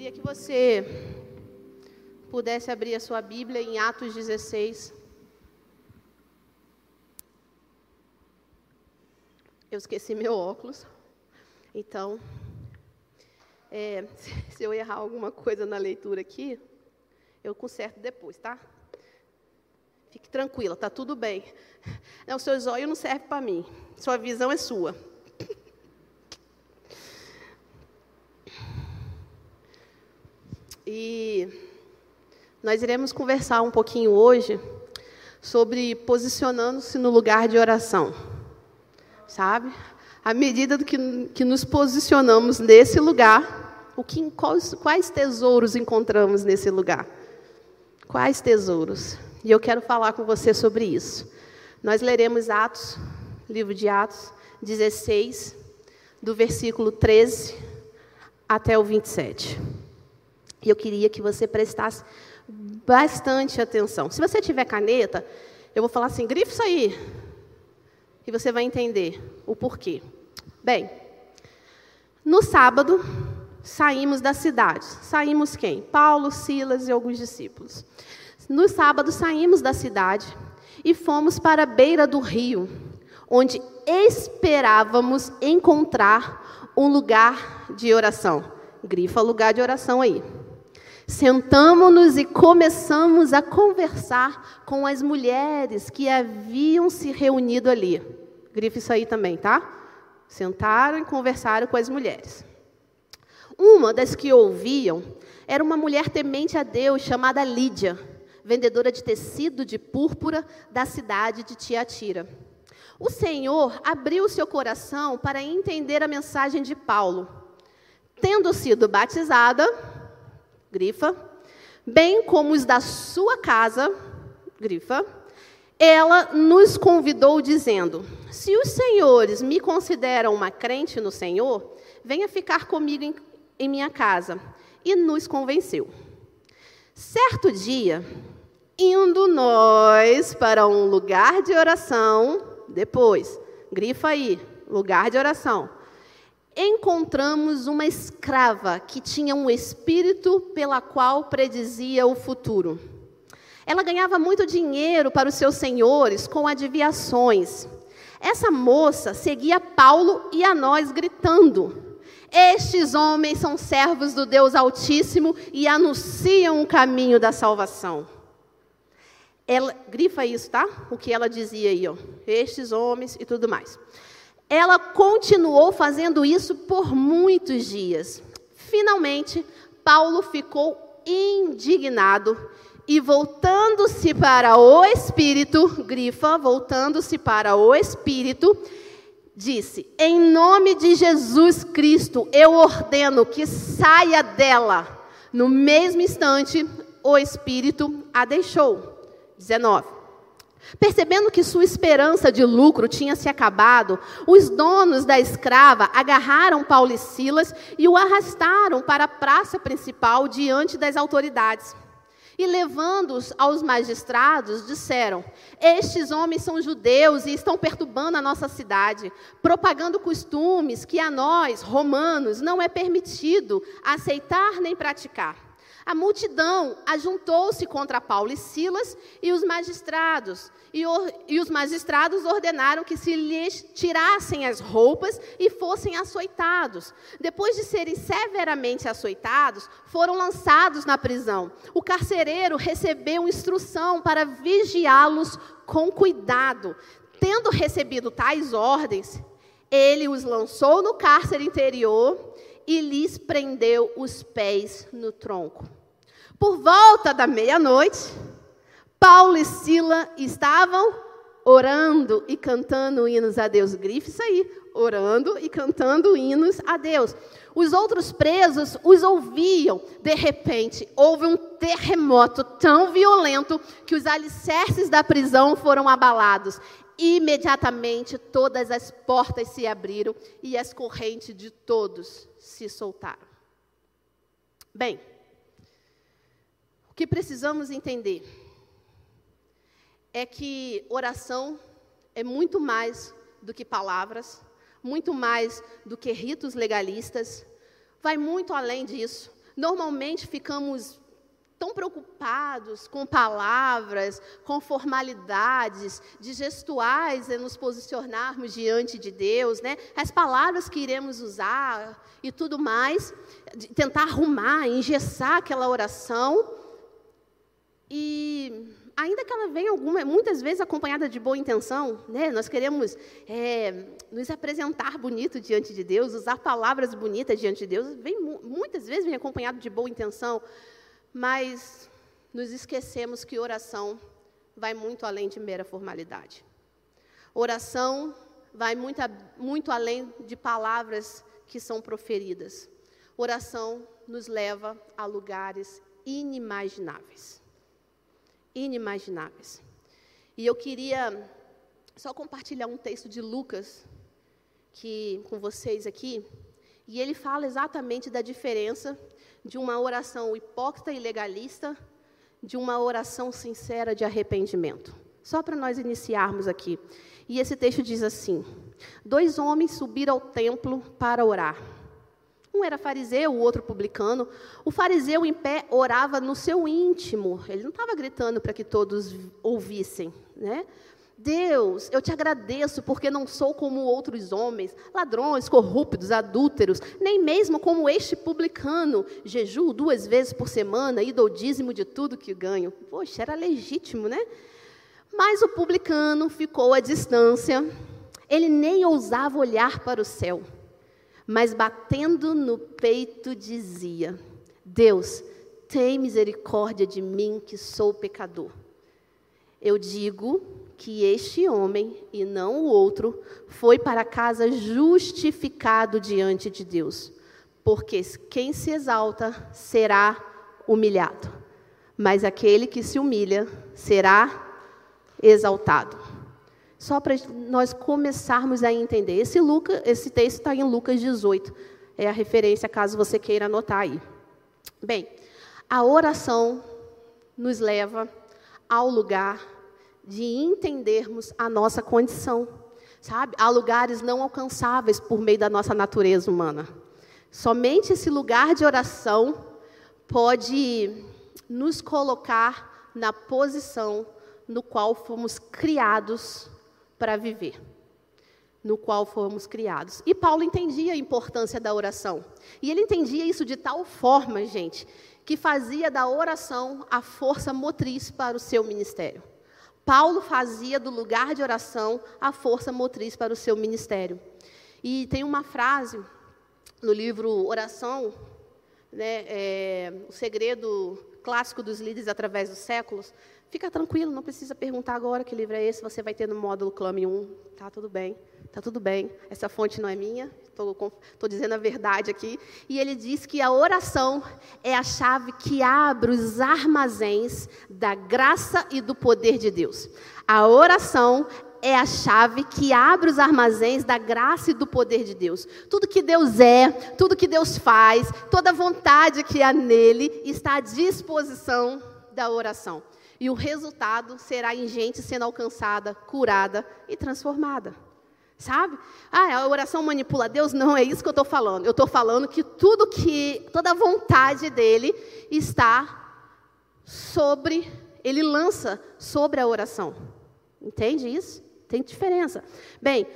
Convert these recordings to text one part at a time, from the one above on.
queria que você pudesse abrir a sua Bíblia em Atos 16. Eu esqueci meu óculos. Então, é, se eu errar alguma coisa na leitura aqui, eu conserto depois, tá? Fique tranquila, tá tudo bem. Não, seu zóio não serve para mim. Sua visão é sua. E nós iremos conversar um pouquinho hoje sobre posicionando-se no lugar de oração. Sabe? À medida que, que nos posicionamos nesse lugar, o que, quais, quais tesouros encontramos nesse lugar? Quais tesouros? E eu quero falar com você sobre isso. Nós leremos Atos, livro de Atos 16, do versículo 13 até o 27. E eu queria que você prestasse bastante atenção. Se você tiver caneta, eu vou falar assim: grife isso aí. E você vai entender o porquê. Bem, no sábado, saímos da cidade. Saímos quem? Paulo, Silas e alguns discípulos. No sábado, saímos da cidade e fomos para a beira do rio, onde esperávamos encontrar um lugar de oração. Grifa lugar de oração aí. Sentamos-nos e começamos a conversar com as mulheres que haviam se reunido ali. Grife isso aí também, tá? Sentaram e conversaram com as mulheres. Uma das que ouviam era uma mulher temente a Deus chamada Lídia, vendedora de tecido de púrpura da cidade de Tiatira. O Senhor abriu seu coração para entender a mensagem de Paulo. Tendo sido batizada, grifa, bem como os da sua casa, grifa, ela nos convidou dizendo: Se os senhores me consideram uma crente no Senhor, venha ficar comigo em, em minha casa. E nos convenceu. Certo dia, indo nós para um lugar de oração, depois, grifa aí, lugar de oração encontramos uma escrava que tinha um espírito pela qual predizia o futuro. Ela ganhava muito dinheiro para os seus senhores com adivinhações. Essa moça seguia Paulo e a nós gritando: Estes homens são servos do Deus Altíssimo e anunciam o caminho da salvação. Ela, grifa isso, tá? O que ela dizia aí, ó. Estes homens e tudo mais. Ela continuou fazendo isso por muitos dias. Finalmente, Paulo ficou indignado e, voltando-se para o Espírito, grifa, voltando-se para o Espírito, disse: Em nome de Jesus Cristo, eu ordeno que saia dela. No mesmo instante, o Espírito a deixou. 19. Percebendo que sua esperança de lucro tinha se acabado, os donos da escrava agarraram Paulo e Silas e o arrastaram para a praça principal diante das autoridades. E levando-os aos magistrados, disseram: Estes homens são judeus e estão perturbando a nossa cidade, propagando costumes que a nós, romanos, não é permitido aceitar nem praticar. A multidão ajuntou-se contra Paulo e Silas e os magistrados, e, e, os magistrados ordenaram que se lhes tirassem as roupas e fossem açoitados. Depois de serem severamente açoitados, foram lançados na prisão. O carcereiro recebeu instrução para vigiá-los com cuidado. Tendo recebido tais ordens, ele os lançou no cárcere interior e lhes prendeu os pés no tronco. Por volta da meia-noite, Paulo e Sila estavam orando e cantando hinos a Deus. Grife isso aí, orando e cantando hinos a Deus. Os outros presos os ouviam. De repente, houve um terremoto tão violento que os alicerces da prisão foram abalados. Imediatamente, todas as portas se abriram e as correntes de todos se soltaram. Bem, o que precisamos entender é que oração é muito mais do que palavras, muito mais do que ritos legalistas, vai muito além disso. normalmente ficamos tão preocupados com palavras, com formalidades, de gestuais em nos posicionarmos diante de Deus, né? As palavras que iremos usar e tudo mais, tentar arrumar, engessar aquela oração. E ainda que ela venha alguma, muitas vezes acompanhada de boa intenção, né? Nós queremos é, nos apresentar bonito diante de Deus, usar palavras bonitas diante de Deus, vem, muitas vezes vem acompanhado de boa intenção, mas nos esquecemos que oração vai muito além de mera formalidade. Oração vai muito, muito além de palavras que são proferidas. Oração nos leva a lugares inimagináveis. Inimagináveis. E eu queria só compartilhar um texto de Lucas que com vocês aqui, e ele fala exatamente da diferença de uma oração hipócrita e legalista, de uma oração sincera de arrependimento. Só para nós iniciarmos aqui. E esse texto diz assim: Dois homens subiram ao templo para orar. Um era fariseu, o outro publicano. O fariseu em pé orava no seu íntimo. Ele não estava gritando para que todos ouvissem, né? Deus, eu te agradeço porque não sou como outros homens, ladrões, corruptos, adúlteros, nem mesmo como este publicano. Jejuo duas vezes por semana e dou dízimo de tudo que ganho. Poxa, era legítimo, né? Mas o publicano ficou à distância. Ele nem ousava olhar para o céu, mas batendo no peito dizia: Deus, tem misericórdia de mim que sou pecador. Eu digo que este homem, e não o outro, foi para casa justificado diante de Deus. Porque quem se exalta será humilhado, mas aquele que se humilha será exaltado. Só para nós começarmos a entender. Esse, Luca, esse texto está em Lucas 18. É a referência, caso você queira anotar aí. Bem, a oração nos leva ao lugar de entendermos a nossa condição. Sabe? Há lugares não alcançáveis por meio da nossa natureza humana. Somente esse lugar de oração pode nos colocar na posição no qual fomos criados para viver. No qual fomos criados. E Paulo entendia a importância da oração. E ele entendia isso de tal forma, gente, que fazia da oração a força motriz para o seu ministério. Paulo fazia do lugar de oração a força motriz para o seu ministério. E tem uma frase no livro Oração, né, é, o segredo clássico dos líderes através dos séculos. Fica tranquilo, não precisa perguntar agora que livro é esse, você vai ter no módulo Clame 1, tá tudo bem. Está tudo bem, essa fonte não é minha, estou dizendo a verdade aqui. E ele diz que a oração é a chave que abre os armazéns da graça e do poder de Deus. A oração é a chave que abre os armazéns da graça e do poder de Deus. Tudo que Deus é, tudo que Deus faz, toda vontade que há nele está à disposição da oração. E o resultado será em gente sendo alcançada, curada e transformada. Sabe? Ah, a oração manipula Deus? Não, é isso que eu estou falando. Eu estou falando que tudo que, toda a vontade dele está sobre, ele lança sobre a oração. Entende isso? Tem diferença. Bem,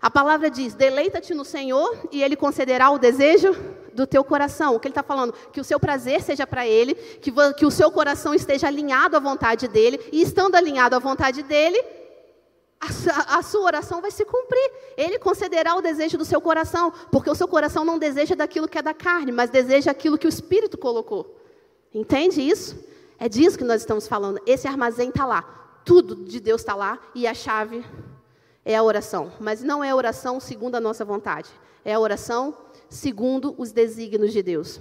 a palavra diz: deleita-te no Senhor e Ele concederá o desejo do teu coração. O que Ele está falando? Que o seu prazer seja para Ele, que, que o seu coração esteja alinhado à vontade dEle, e estando alinhado à vontade dEle, a, a, sua oração vai se cumprir. Ele concederá o desejo do seu coração, porque o seu coração não deseja daquilo que é da carne, mas deseja aquilo que o Espírito colocou. Entende isso? É disso que nós estamos falando. Esse armazém está lá. Tudo de Deus está lá e a chave é a oração. Mas não é a oração segundo a nossa vontade. É a oração segundo os desígnios de Deus.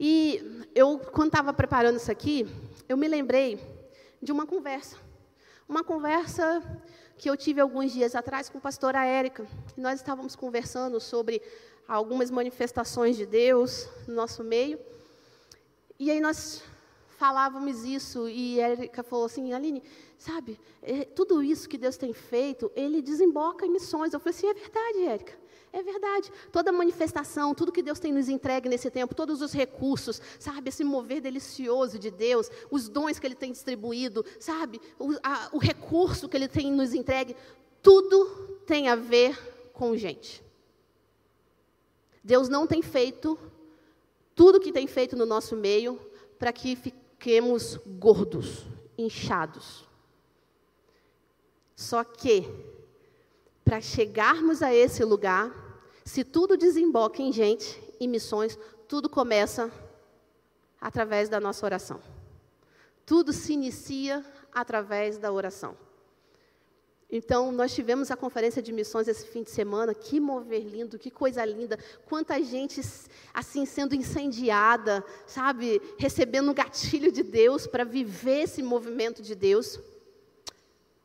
E eu, quando estava preparando isso aqui, eu me lembrei de uma conversa uma conversa que eu tive alguns dias atrás com a pastora Érica. Nós estávamos conversando sobre algumas manifestações de Deus no nosso meio. E aí nós falávamos isso e Érica falou assim, Aline, sabe, é, tudo isso que Deus tem feito, Ele desemboca em missões. Eu falei assim, é verdade, Érica. É verdade. Toda manifestação, tudo que Deus tem nos entregue nesse tempo, todos os recursos, sabe? Esse mover delicioso de Deus, os dons que Ele tem distribuído, sabe? O, a, o recurso que Ele tem nos entregue, tudo tem a ver com gente. Deus não tem feito tudo que tem feito no nosso meio para que fiquemos gordos, inchados. Só que, para chegarmos a esse lugar, se tudo desemboca em gente, em missões, tudo começa através da nossa oração. Tudo se inicia através da oração. Então, nós tivemos a conferência de missões esse fim de semana. Que mover lindo, que coisa linda. Quanta gente, assim, sendo incendiada, sabe? Recebendo um gatilho de Deus para viver esse movimento de Deus.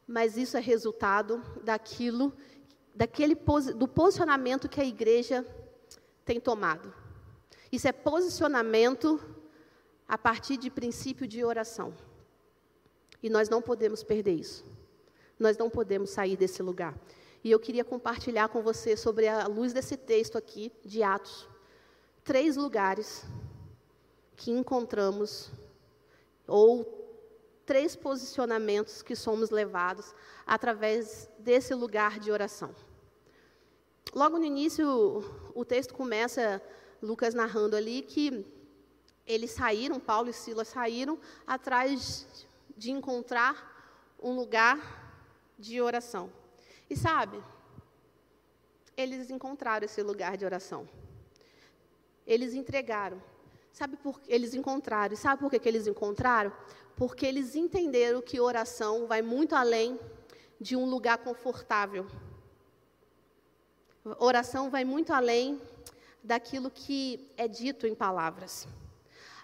Mas isso é resultado daquilo, daquele, do posicionamento que a igreja tem tomado. Isso é posicionamento a partir de princípio de oração. E nós não podemos perder isso. Nós não podemos sair desse lugar. E eu queria compartilhar com você sobre a luz desse texto aqui de Atos. Três lugares que encontramos ou três posicionamentos que somos levados através desse lugar de oração. Logo no início, o texto começa Lucas narrando ali que eles saíram, Paulo e Silas saíram atrás de encontrar um lugar de oração. E sabe, eles encontraram esse lugar de oração. Eles entregaram. Sabe por que eles encontraram? E sabe por que, que eles encontraram? Porque eles entenderam que oração vai muito além de um lugar confortável. Oração vai muito além daquilo que é dito em palavras.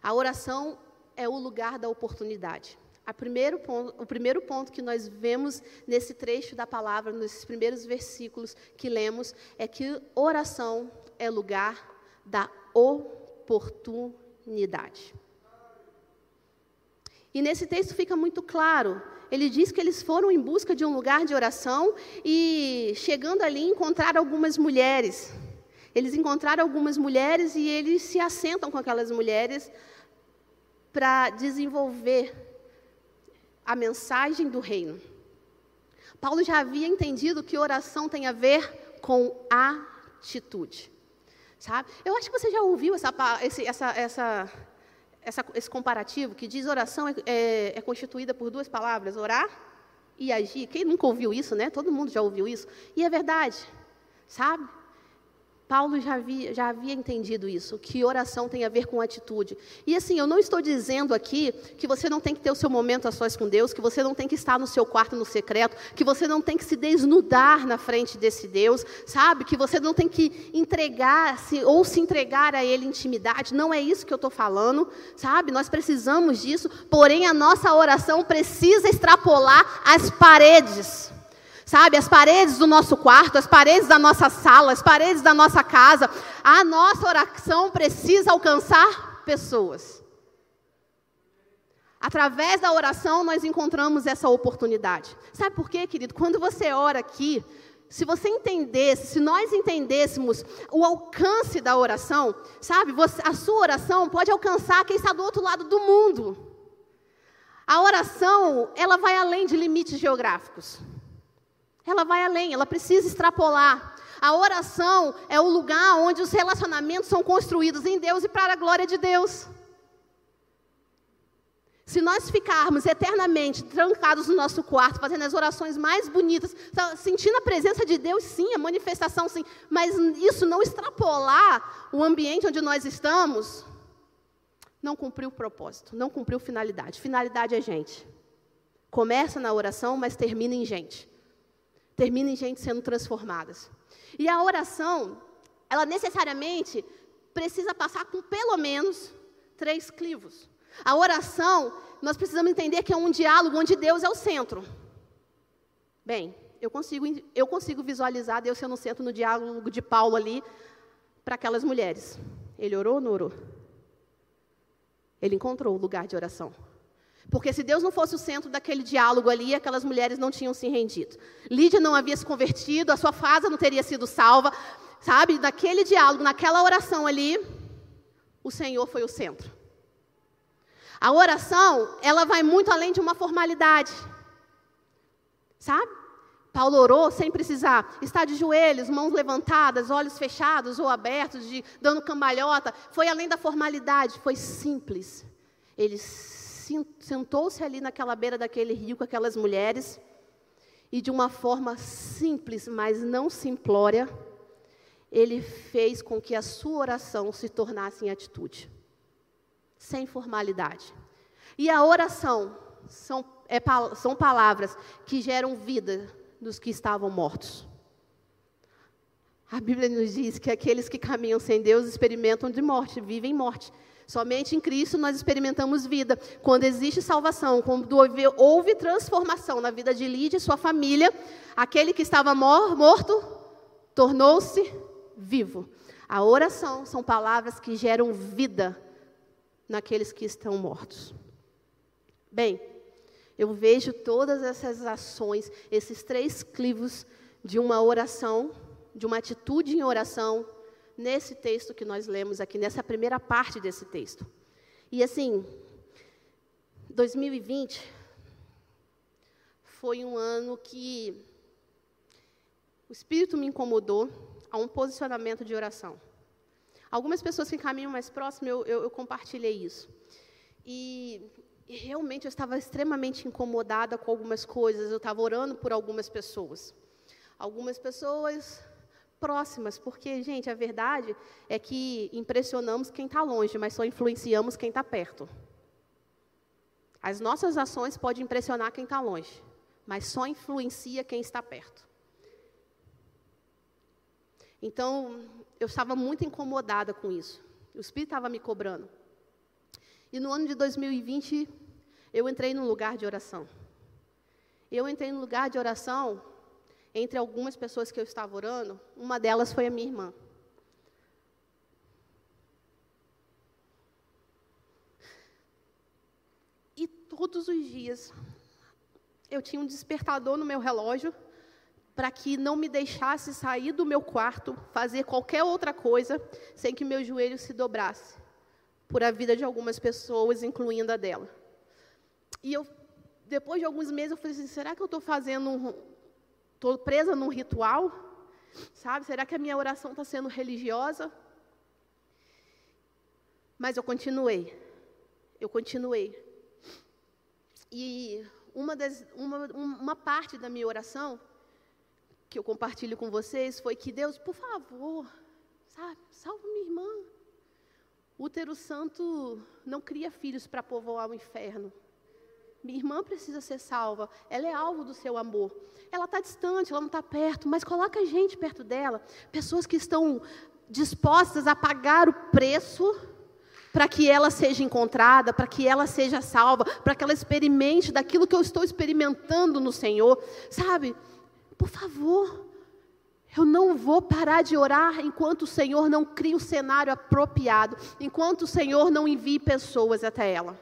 A oração é o lugar da oportunidade. Primeiro ponto, o primeiro ponto que nós vemos nesse trecho da palavra, nesses primeiros versículos que lemos, é que oração é lugar da oportunidade. E nesse texto fica muito claro. Ele diz que eles foram em busca de um lugar de oração e, chegando ali, encontraram algumas mulheres. Eles encontraram algumas mulheres e eles se assentam com aquelas mulheres para desenvolver a mensagem do reino. Paulo já havia entendido que oração tem a ver com atitude. Sabe? Eu acho que você já ouviu essa, essa, essa, essa, esse comparativo que diz oração é, é, é constituída por duas palavras, orar e agir. Quem nunca ouviu isso, né? Todo mundo já ouviu isso. E é verdade, sabe? Paulo já havia, já havia entendido isso, que oração tem a ver com atitude. E assim, eu não estou dizendo aqui que você não tem que ter o seu momento a sós com Deus, que você não tem que estar no seu quarto no secreto, que você não tem que se desnudar na frente desse Deus, sabe? Que você não tem que entregar se, ou se entregar a Ele intimidade. Não é isso que eu estou falando, sabe? Nós precisamos disso, porém a nossa oração precisa extrapolar as paredes sabe? As paredes do nosso quarto, as paredes da nossa sala, as paredes da nossa casa. A nossa oração precisa alcançar pessoas. Através da oração nós encontramos essa oportunidade. Sabe por quê, querido? Quando você ora aqui, se você entendesse, se nós entendêssemos o alcance da oração, sabe? Você, a sua oração pode alcançar quem está do outro lado do mundo. A oração, ela vai além de limites geográficos. Ela vai além, ela precisa extrapolar. A oração é o lugar onde os relacionamentos são construídos em Deus e para a glória de Deus. Se nós ficarmos eternamente trancados no nosso quarto, fazendo as orações mais bonitas, sentindo a presença de Deus, sim, a manifestação, sim, mas isso não extrapolar o ambiente onde nós estamos, não cumpriu o propósito, não cumpriu finalidade. Finalidade é gente. Começa na oração, mas termina em gente termina em gente sendo transformadas. E a oração, ela necessariamente precisa passar com pelo menos três clivos. A oração, nós precisamos entender que é um diálogo onde Deus é o centro. Bem, eu consigo, eu consigo visualizar Deus sendo o centro no diálogo de Paulo ali para aquelas mulheres. Ele orou ou não orou? Ele encontrou o lugar de oração. Porque se Deus não fosse o centro daquele diálogo ali, aquelas mulheres não tinham se rendido. Lídia não havia se convertido, a sua fase não teria sido salva. sabe, naquele diálogo, naquela oração ali, o Senhor foi o centro. A oração, ela vai muito além de uma formalidade. Sabe? Paulo orou sem precisar estar de joelhos, mãos levantadas, olhos fechados ou abertos, de, dando cambalhota. Foi além da formalidade, foi simples. Ele sentou-se ali naquela beira daquele rio com aquelas mulheres e de uma forma simples, mas não simplória, ele fez com que a sua oração se tornasse em atitude, sem formalidade. E a oração são, é, são palavras que geram vida nos que estavam mortos. A Bíblia nos diz que aqueles que caminham sem Deus experimentam de morte, vivem morte. Somente em Cristo nós experimentamos vida. Quando existe salvação, quando houve, transformação na vida de Lídia e sua família, aquele que estava mor morto tornou-se vivo. A oração são palavras que geram vida naqueles que estão mortos. Bem, eu vejo todas essas ações, esses três clivos de uma oração, de uma atitude em oração, nesse texto que nós lemos aqui, nessa primeira parte desse texto. E assim, 2020 foi um ano que o Espírito me incomodou a um posicionamento de oração. Algumas pessoas que caminham mais próximo, eu, eu, eu compartilhei isso. E, e, realmente eu estava extremamente incomodada com algumas coisas, eu estava orando por algumas pessoas. Algumas pessoas próximas, porque, gente, a verdade é que impressionamos quem está longe, mas só influenciamos quem está perto. As nossas ações podem impressionar quem está longe, mas só influencia quem está perto. Então, eu estava muito incomodada com isso. O Espírito estava me cobrando. E no ano de 2020, eu entrei num lugar de oração. Eu entrei num lugar de oração entre algumas pessoas que eu estava orando. Uma delas foi a minha irmã. E todos os dias, eu tinha um despertador no meu relógio para que não me deixasse sair do meu quarto, fazer qualquer outra coisa, sem que meu joelho se dobrasse por a vida de algumas pessoas, incluindo a dela. E eu, depois de alguns meses, eu falei assim: será que eu estou fazendo um. Estou presa num ritual? Sabe? Será que a minha oração está sendo religiosa? Mas eu continuei. Eu continuei. E uma, das, uma, uma parte da minha oração que eu compartilho com vocês foi que Deus, por favor, sabe, salva minha irmã. Útero santo não cria filhos para povoar o inferno. Minha irmã precisa ser salva, ela é alvo do seu amor. Ela está distante, ela não está perto, mas coloca gente perto dela, pessoas que estão dispostas a pagar o preço para que ela seja encontrada, para que ela seja salva, para que ela experimente daquilo que eu estou experimentando no Senhor, sabe? Por favor, eu não vou parar de orar enquanto o Senhor não cria o cenário apropriado, enquanto o Senhor não envie pessoas até ela.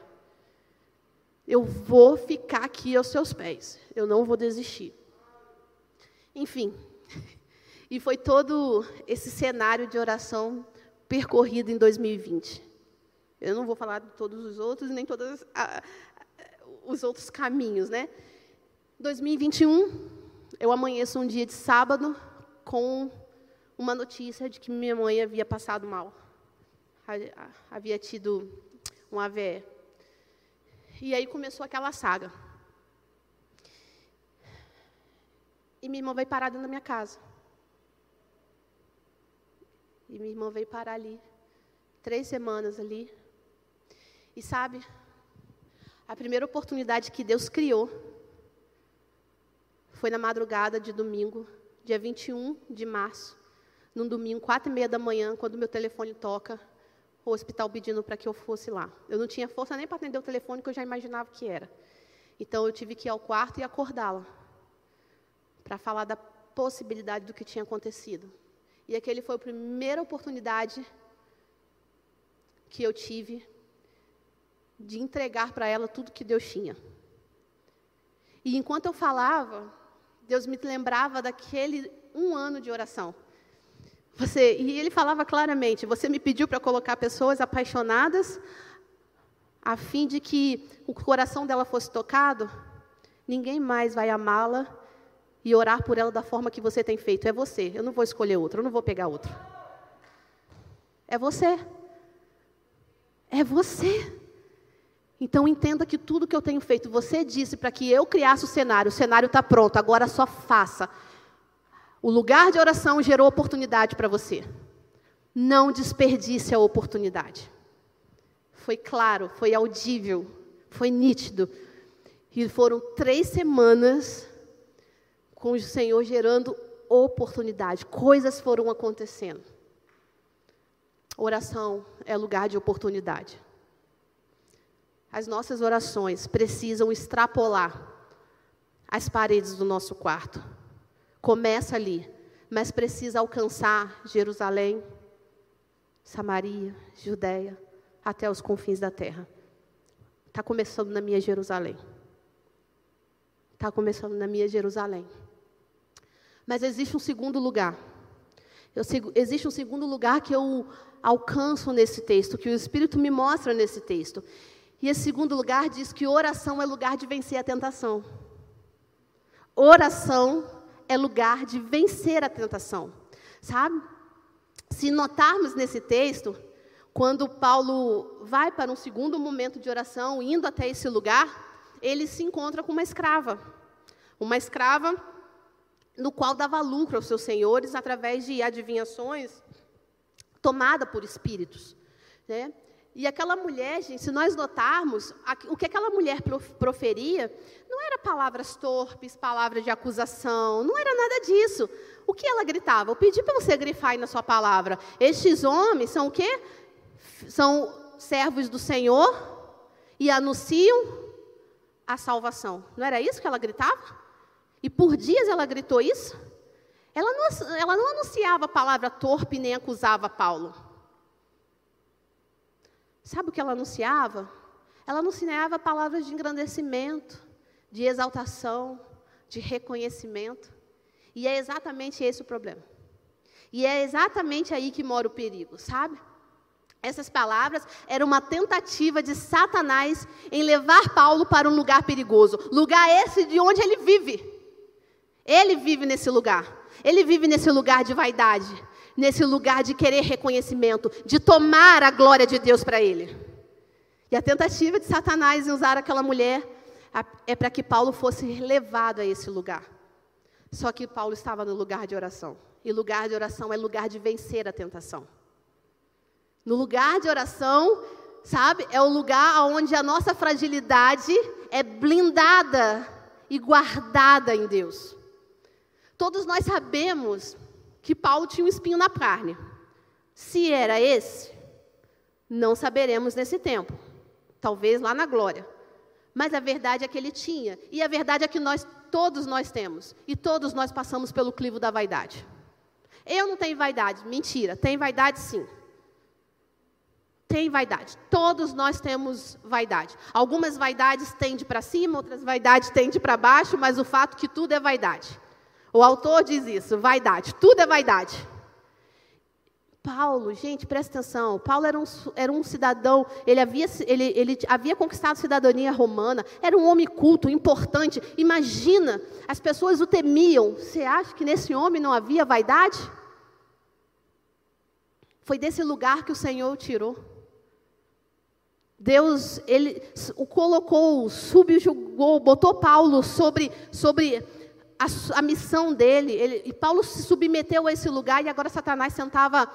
Eu vou ficar aqui aos seus pés, eu não vou desistir. Enfim, e foi todo esse cenário de oração percorrido em 2020. Eu não vou falar de todos os outros, nem todos os outros caminhos, né? 2021, eu amanheço um dia de sábado com uma notícia de que minha mãe havia passado mal. Havia tido um AVE. E aí começou aquela saga. E minha irmã veio parar dentro da minha casa. E minha irmã veio parar ali. Três semanas ali. E sabe, a primeira oportunidade que Deus criou foi na madrugada de domingo, dia 21 de março, num domingo, quatro e meia da manhã, quando meu telefone toca, o hospital pedindo para que eu fosse lá. Eu não tinha força nem para atender o telefone, que eu já imaginava que era. Então eu tive que ir ao quarto e acordá-la, para falar da possibilidade do que tinha acontecido. E aquele foi a primeira oportunidade que eu tive de entregar para ela tudo que Deus tinha. E enquanto eu falava, Deus me lembrava daquele um ano de oração. Você, e ele falava claramente: você me pediu para colocar pessoas apaixonadas, a fim de que o coração dela fosse tocado. Ninguém mais vai amá-la e orar por ela da forma que você tem feito. É você. Eu não vou escolher outro, eu não vou pegar outro. É você. É você. Então entenda que tudo que eu tenho feito, você disse para que eu criasse o cenário, o cenário está pronto, agora só faça. O lugar de oração gerou oportunidade para você. Não desperdice a oportunidade. Foi claro, foi audível, foi nítido. E foram três semanas com o Senhor gerando oportunidade. Coisas foram acontecendo. Oração é lugar de oportunidade. As nossas orações precisam extrapolar as paredes do nosso quarto. Começa ali, mas precisa alcançar Jerusalém, Samaria, Judéia, até os confins da terra. Está começando na minha Jerusalém. Está começando na minha Jerusalém. Mas existe um segundo lugar. Eu, existe um segundo lugar que eu alcanço nesse texto, que o Espírito me mostra nesse texto. E esse segundo lugar diz que oração é lugar de vencer a tentação. Oração é lugar de vencer a tentação. Sabe? Se notarmos nesse texto, quando Paulo vai para um segundo momento de oração, indo até esse lugar, ele se encontra com uma escrava. Uma escrava no qual dava lucro aos seus senhores através de adivinhações tomada por espíritos. Né? E aquela mulher, gente, se nós notarmos, o que aquela mulher proferia não era palavras torpes, palavras de acusação, não era nada disso. O que ela gritava? Eu pedi para você grifar aí na sua palavra. Estes homens são o quê? São servos do Senhor e anunciam a salvação. Não era isso que ela gritava? E por dias ela gritou isso? Ela não, ela não anunciava a palavra torpe nem acusava Paulo. Sabe o que ela anunciava? Ela anunciava palavras de engrandecimento, de exaltação, de reconhecimento. E é exatamente esse o problema. E é exatamente aí que mora o perigo, sabe? Essas palavras eram uma tentativa de Satanás em levar Paulo para um lugar perigoso, lugar esse de onde ele vive. Ele vive nesse lugar. Ele vive nesse lugar de vaidade, nesse lugar de querer reconhecimento, de tomar a glória de Deus para ele. E a tentativa de Satanás em usar aquela mulher é para que Paulo fosse levado a esse lugar. Só que Paulo estava no lugar de oração. E lugar de oração é lugar de vencer a tentação. No lugar de oração, sabe, é o lugar onde a nossa fragilidade é blindada e guardada em Deus. Todos nós sabemos que Paulo tinha um espinho na carne. Se era esse, não saberemos nesse tempo. Talvez lá na glória. Mas a verdade é que ele tinha. E a verdade é que nós, todos nós temos. E todos nós passamos pelo clivo da vaidade. Eu não tenho vaidade. Mentira. Tem vaidade sim. Tem vaidade. Todos nós temos vaidade. Algumas vaidades tendem para cima, outras vaidades tendem para baixo, mas o fato que tudo é vaidade. O autor diz isso, vaidade, tudo é vaidade. Paulo, gente, presta atenção. Paulo era um, era um cidadão, ele havia, ele, ele havia conquistado cidadania romana, era um homem culto, importante. Imagina, as pessoas o temiam. Você acha que nesse homem não havia vaidade? Foi desse lugar que o Senhor o tirou. Deus, ele o colocou, subjugou, botou Paulo sobre, sobre a, a missão dele. Ele, e Paulo se submeteu a esse lugar e agora Satanás tentava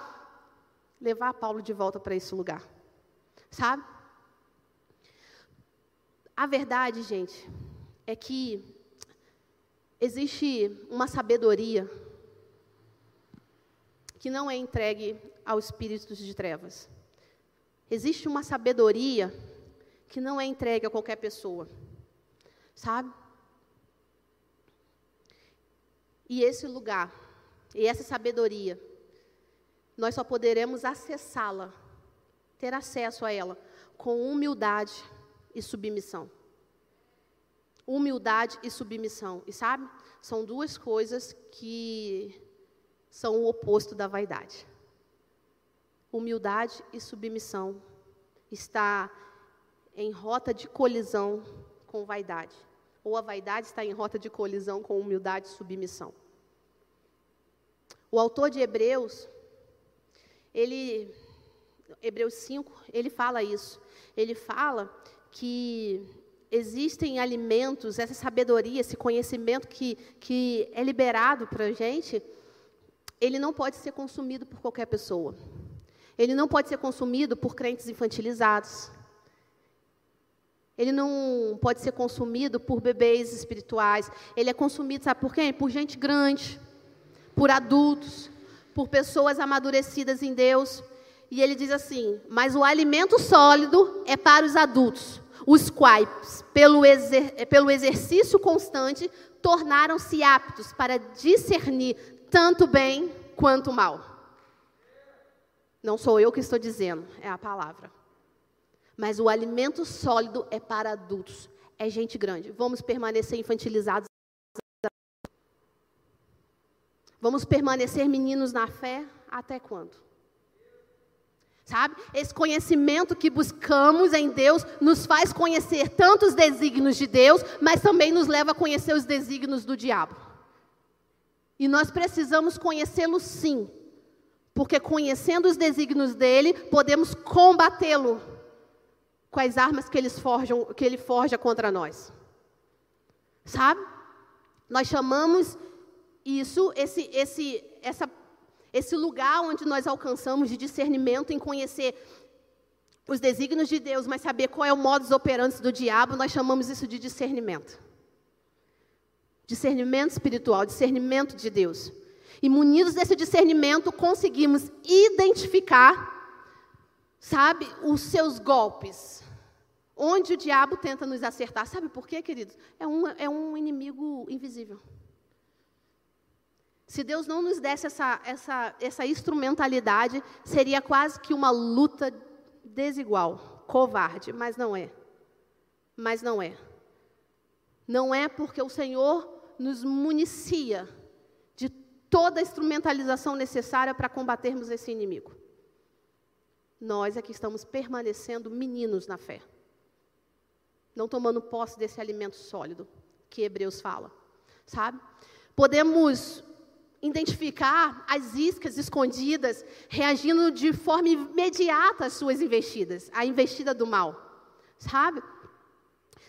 levar Paulo de volta para esse lugar. Sabe? A verdade, gente, é que existe uma sabedoria que não é entregue aos espíritos de trevas. Existe uma sabedoria que não é entregue a qualquer pessoa. Sabe? E esse lugar, e essa sabedoria, nós só poderemos acessá-la, ter acesso a ela, com humildade e submissão. Humildade e submissão. E sabe? São duas coisas que são o oposto da vaidade. Humildade e submissão está em rota de colisão com vaidade, ou a vaidade está em rota de colisão com humildade e submissão. O autor de Hebreus, ele Hebreus 5, ele fala isso. Ele fala que existem alimentos, essa sabedoria, esse conhecimento que, que é liberado para a gente, ele não pode ser consumido por qualquer pessoa. Ele não pode ser consumido por crentes infantilizados. Ele não pode ser consumido por bebês espirituais. Ele é consumido, sabe por quem? Por gente grande, por adultos, por pessoas amadurecidas em Deus. E ele diz assim: Mas o alimento sólido é para os adultos, os quais, pelo, exer pelo exercício constante, tornaram-se aptos para discernir tanto bem quanto mal. Não sou eu que estou dizendo, é a palavra. Mas o alimento sólido é para adultos, é gente grande. Vamos permanecer infantilizados. Vamos permanecer meninos na fé até quando? Sabe? Esse conhecimento que buscamos em Deus nos faz conhecer tanto os desígnios de Deus, mas também nos leva a conhecer os desígnios do diabo. E nós precisamos conhecê-lo sim, porque conhecendo os desígnios dele, podemos combatê-lo com as armas que, eles forjam, que ele forja contra nós. Sabe? Nós chamamos isso, esse, esse, essa, esse lugar onde nós alcançamos de discernimento em conhecer os desígnios de Deus, mas saber qual é o modus operandi do diabo, nós chamamos isso de discernimento. Discernimento espiritual, discernimento de Deus. E munidos desse discernimento, conseguimos identificar, sabe, os seus golpes. Onde o diabo tenta nos acertar. Sabe por quê, queridos? É um, é um inimigo invisível. Se Deus não nos desse essa, essa, essa instrumentalidade, seria quase que uma luta desigual, covarde, mas não é. Mas não é. Não é porque o Senhor nos municia de toda a instrumentalização necessária para combatermos esse inimigo. Nós é que estamos permanecendo meninos na fé, não tomando posse desse alimento sólido que Hebreus fala, sabe? Podemos identificar as iscas escondidas, reagindo de forma imediata às suas investidas, à investida do mal, sabe?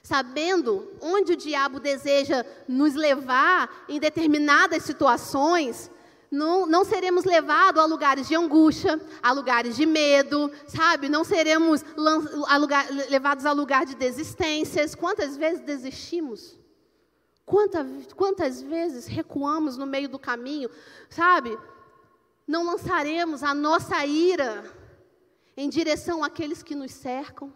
sabendo onde o diabo deseja nos levar em determinadas situações, não, não, seremos levados a lugares de angústia, a lugares de medo, sabe? Não seremos a lugar, levados a lugar de desistências. Quantas vezes desistimos? Quantas, quantas vezes recuamos no meio do caminho, sabe? Não lançaremos a nossa ira em direção àqueles que nos cercam.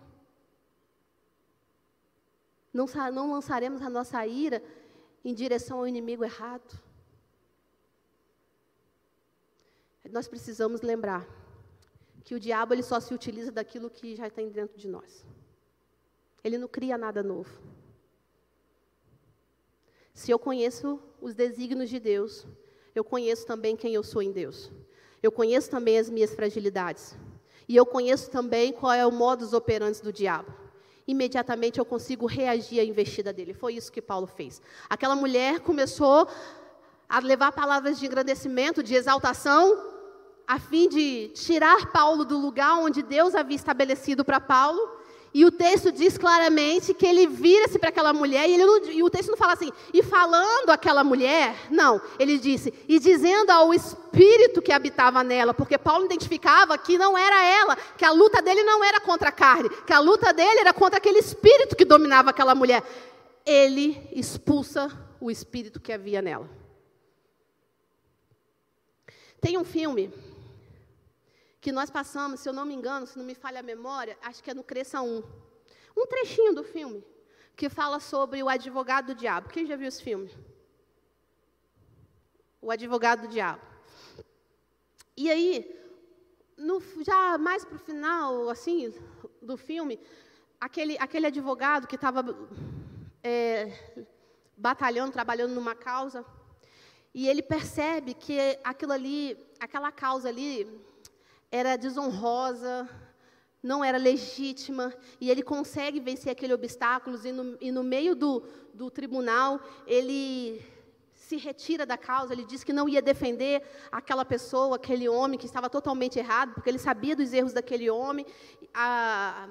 Não, não lançaremos a nossa ira em direção ao inimigo errado. Nós precisamos lembrar que o diabo ele só se utiliza daquilo que já está dentro de nós. Ele não cria nada novo. Se eu conheço os desígnios de Deus, eu conheço também quem eu sou em Deus. Eu conheço também as minhas fragilidades. E eu conheço também qual é o modus operandi do diabo imediatamente eu consigo reagir à investida dele. Foi isso que Paulo fez. Aquela mulher começou a levar palavras de engrandecimento, de exaltação, a fim de tirar Paulo do lugar onde Deus havia estabelecido para Paulo e o texto diz claramente que ele vira-se para aquela mulher, e, ele, e, o texto não fala assim, e falando aquela mulher, não, ele disse, e dizendo ao espírito que habitava nela, porque Paulo identificava que não era ela, que a luta dele não era contra a carne, que a luta dele era contra aquele espírito que dominava aquela mulher. Ele expulsa o espírito que havia nela. Tem um filme que nós passamos, se eu não me engano, se não me falha a memória, acho que é no Cresça 1. Um trechinho do filme que fala sobre o advogado do diabo. Quem já viu esse filme? O advogado do diabo. E aí, no, já mais para o final, assim, do filme, aquele, aquele advogado que estava é, batalhando, trabalhando numa causa, E ele percebe que aquilo ali, aquela causa ali, era desonrosa, não era legítima, e ele consegue vencer aquele obstáculo, e no, e no meio do, do tribunal, ele se retira da causa, ele diz que não ia defender aquela pessoa, aquele homem que estava totalmente errado, porque ele sabia dos erros daquele homem, a,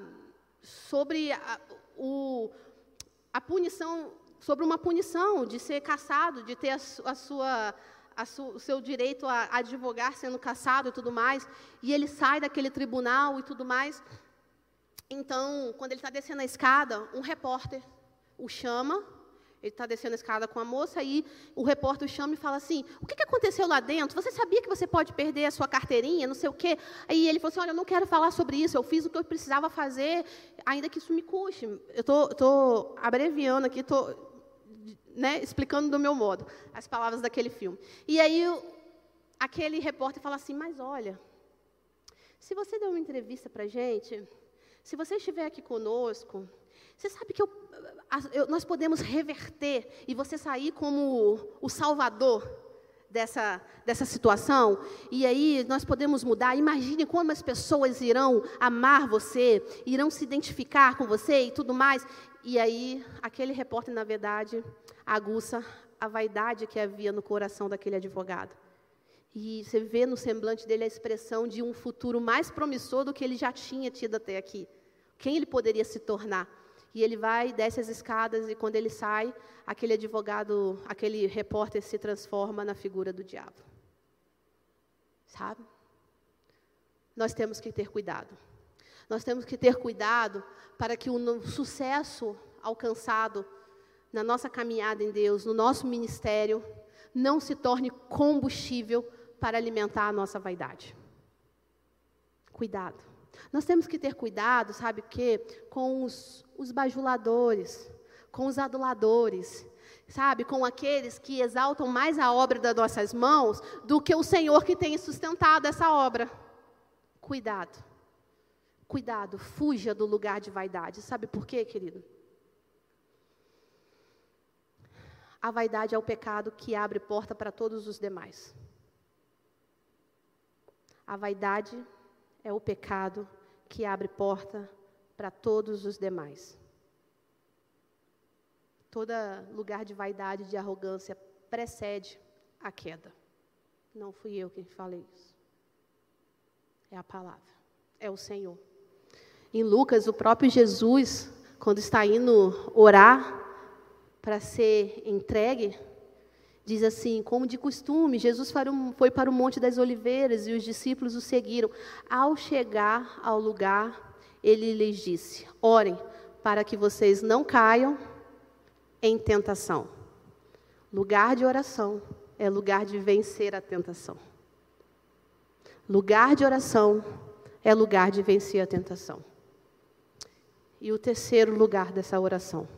sobre a, o, a punição, sobre uma punição de ser caçado, de ter a, a sua su, o seu direito a, advogar sendo caçado e tudo mais, e ele sai daquele tribunal e tudo mais. Então, quando ele está descendo a escada, um repórter o chama, ele está descendo a escada com a moça, aí o repórter o chama e fala assim: O que, que aconteceu lá dentro? Você sabia que você pode perder a sua carteirinha, não sei o quê? Aí ele falou assim: Olha, eu não quero falar sobre isso, eu fiz o que eu precisava fazer, ainda que isso me custe. Eu estou abreviando aqui, estou né, explicando do meu modo as palavras daquele filme. E aí aquele repórter fala assim: Mas olha, se você der uma entrevista para gente, se você estiver aqui conosco, você sabe que eu, eu, nós podemos reverter e você sair como o salvador dessa, dessa situação, e aí nós podemos mudar. Imagine como as pessoas irão amar você, irão se identificar com você e tudo mais. E aí, aquele repórter, na verdade, aguça a vaidade que havia no coração daquele advogado. E você vê no semblante dele a expressão de um futuro mais promissor do que ele já tinha tido até aqui. Quem ele poderia se tornar? E ele vai, desce as escadas, e quando ele sai, aquele advogado, aquele repórter se transforma na figura do diabo. Sabe? Nós temos que ter cuidado. Nós temos que ter cuidado para que o sucesso alcançado na nossa caminhada em Deus, no nosso ministério, não se torne combustível para alimentar a nossa vaidade. Cuidado. Nós temos que ter cuidado, sabe o quê? Com os, os bajuladores, com os aduladores, sabe? Com aqueles que exaltam mais a obra das nossas mãos do que o Senhor que tem sustentado essa obra. Cuidado. Cuidado, fuja do lugar de vaidade. Sabe por quê, querido? a vaidade é o pecado que abre porta para todos os demais. A vaidade é o pecado que abre porta para todos os demais. Todo lugar de vaidade, de arrogância, precede a queda. Não fui eu quem falei isso. É a palavra, é o Senhor. Em Lucas, o próprio Jesus, quando está indo orar para ser entregue, diz assim: como de costume, Jesus foi para o Monte das Oliveiras e os discípulos o seguiram. Ao chegar ao lugar, ele lhes disse: Orem para que vocês não caiam em tentação. Lugar de oração é lugar de vencer a tentação. Lugar de oração é lugar de vencer a tentação. E o terceiro lugar dessa oração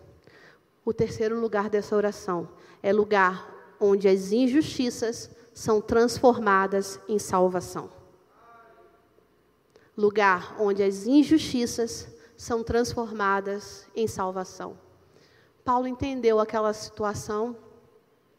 o terceiro lugar dessa oração é lugar onde as injustiças são transformadas em salvação. Lugar onde as injustiças são transformadas em salvação. Paulo entendeu aquela situação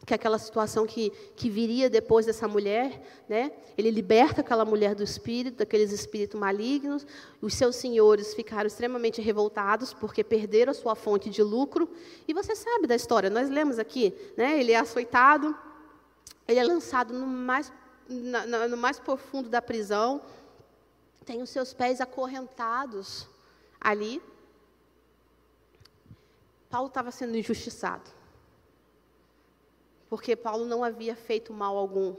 que é aquela situação que, que viria depois dessa mulher, né? Ele liberta aquela mulher do espírito, daqueles espíritos malignos. Os seus senhores ficaram extremamente revoltados porque perderam a sua fonte de lucro. E você sabe da história, nós lemos aqui, né? Ele é açoitado, ele é lançado no mais, na, no mais profundo da prisão, tem os seus pés acorrentados ali. Paulo estava sendo injustiçado porque Paulo não havia feito mal algum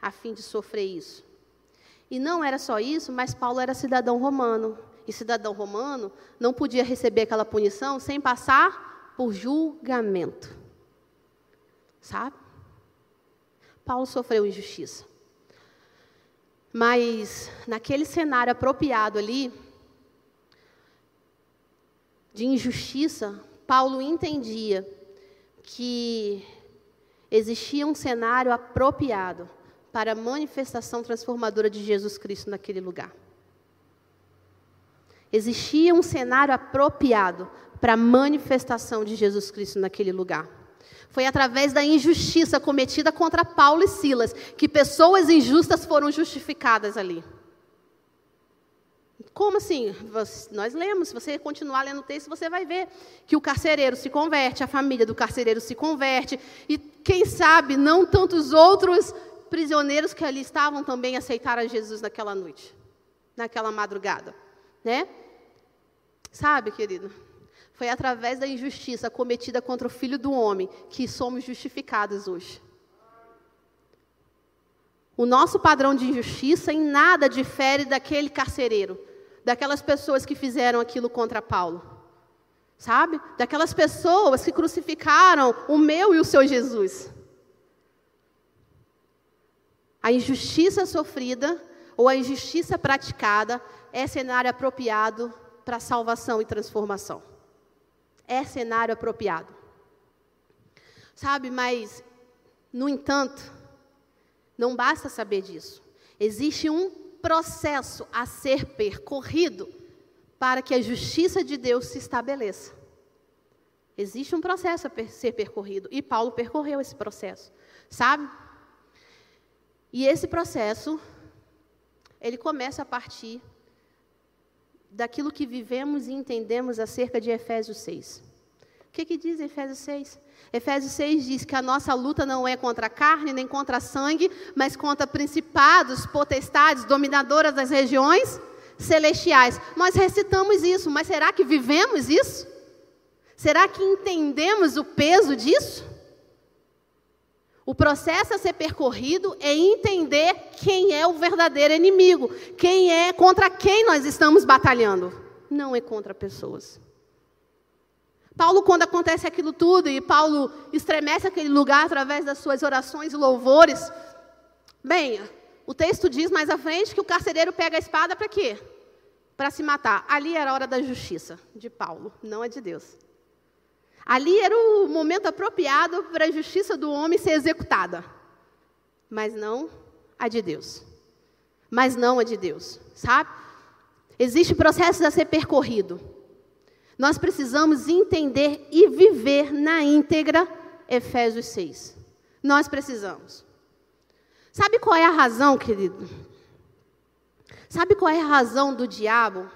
a fim de sofrer isso. E não era só isso, mas Paulo era cidadão romano. E cidadão romano não podia receber aquela punição sem passar por julgamento. Sabe? Paulo sofreu injustiça. Mas naquele cenário apropriado ali, de injustiça, Paulo entendia que existia um cenário apropriado para a manifestação transformadora de Jesus Cristo naquele lugar. Existia um cenário apropriado para a manifestação de Jesus Cristo naquele lugar. Foi através da injustiça cometida contra Paulo e Silas que pessoas injustas foram justificadas ali. Como assim? Nós lemos, se você continuar lendo o texto, você vai ver que o carcereiro se converte, a família do carcereiro se converte, e quem sabe não tantos outros prisioneiros que ali estavam também aceitaram Jesus naquela noite, naquela madrugada, né? Sabe, querido? Foi através da injustiça cometida contra o filho do homem que somos justificados hoje. O nosso padrão de injustiça em nada difere daquele carcereiro, daquelas pessoas que fizeram aquilo contra Paulo. Sabe? Daquelas pessoas que crucificaram o meu e o seu Jesus. A injustiça sofrida ou a injustiça praticada é cenário apropriado para salvação e transformação. É cenário apropriado. Sabe, mas, no entanto, não basta saber disso. Existe um processo a ser percorrido para que a justiça de Deus se estabeleça. Existe um processo a ser percorrido e Paulo percorreu esse processo, sabe? E esse processo, ele começa a partir daquilo que vivemos e entendemos acerca de Efésios 6. O que, que diz Efésios 6? Efésios 6 diz que a nossa luta não é contra a carne nem contra sangue, mas contra principados, potestades, dominadoras das regiões celestiais. Nós recitamos isso, mas será que vivemos isso? Será que entendemos o peso disso? O processo a ser percorrido é entender quem é o verdadeiro inimigo, quem é contra quem nós estamos batalhando. Não é contra pessoas. Paulo, quando acontece aquilo tudo, e Paulo estremece aquele lugar através das suas orações e louvores, bem, o texto diz mais à frente que o carcereiro pega a espada para quê? Para se matar. Ali era a hora da justiça de Paulo, não é de Deus. Ali era o momento apropriado para a justiça do homem ser executada. Mas não a de Deus. Mas não a de Deus, sabe? Existe processo a ser percorrido. Nós precisamos entender e viver na íntegra Efésios 6. Nós precisamos. Sabe qual é a razão, querido? Sabe qual é a razão do diabo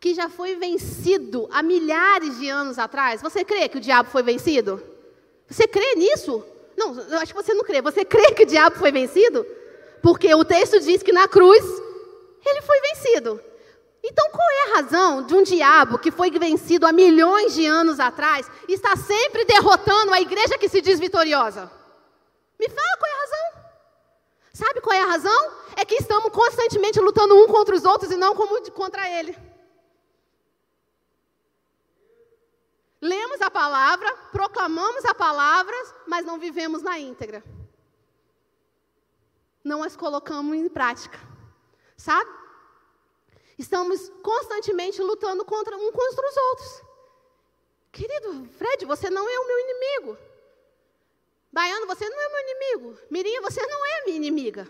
que já foi vencido há milhares de anos atrás. Você crê que o diabo foi vencido? Você crê nisso? Não, eu acho que você não crê. Você crê que o diabo foi vencido? Porque o texto diz que na cruz ele foi vencido. Então, qual é a razão de um diabo que foi vencido há milhões de anos atrás está sempre derrotando a igreja que se diz vitoriosa? Me fala qual é a razão. Sabe qual é a razão? É que estamos constantemente lutando um contra os outros e não contra ele. Lemos a palavra, proclamamos a palavra, mas não vivemos na íntegra. Não as colocamos em prática. Sabe? Estamos constantemente lutando contra um contra os outros. Querido Fred, você não é o meu inimigo. Baiano, você não é meu inimigo. Mirinha, você não é minha inimiga.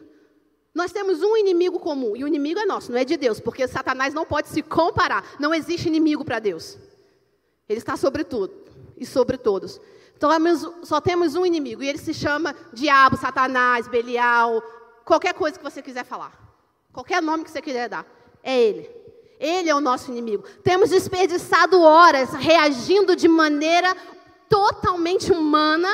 Nós temos um inimigo comum, e o inimigo é nosso, não é de Deus, porque Satanás não pode se comparar. Não existe inimigo para Deus. Ele está sobre tudo e sobre todos. Então só temos um inimigo e ele se chama Diabo, Satanás, Belial, qualquer coisa que você quiser falar. Qualquer nome que você quiser dar. É ele. Ele é o nosso inimigo. Temos desperdiçado horas reagindo de maneira totalmente humana,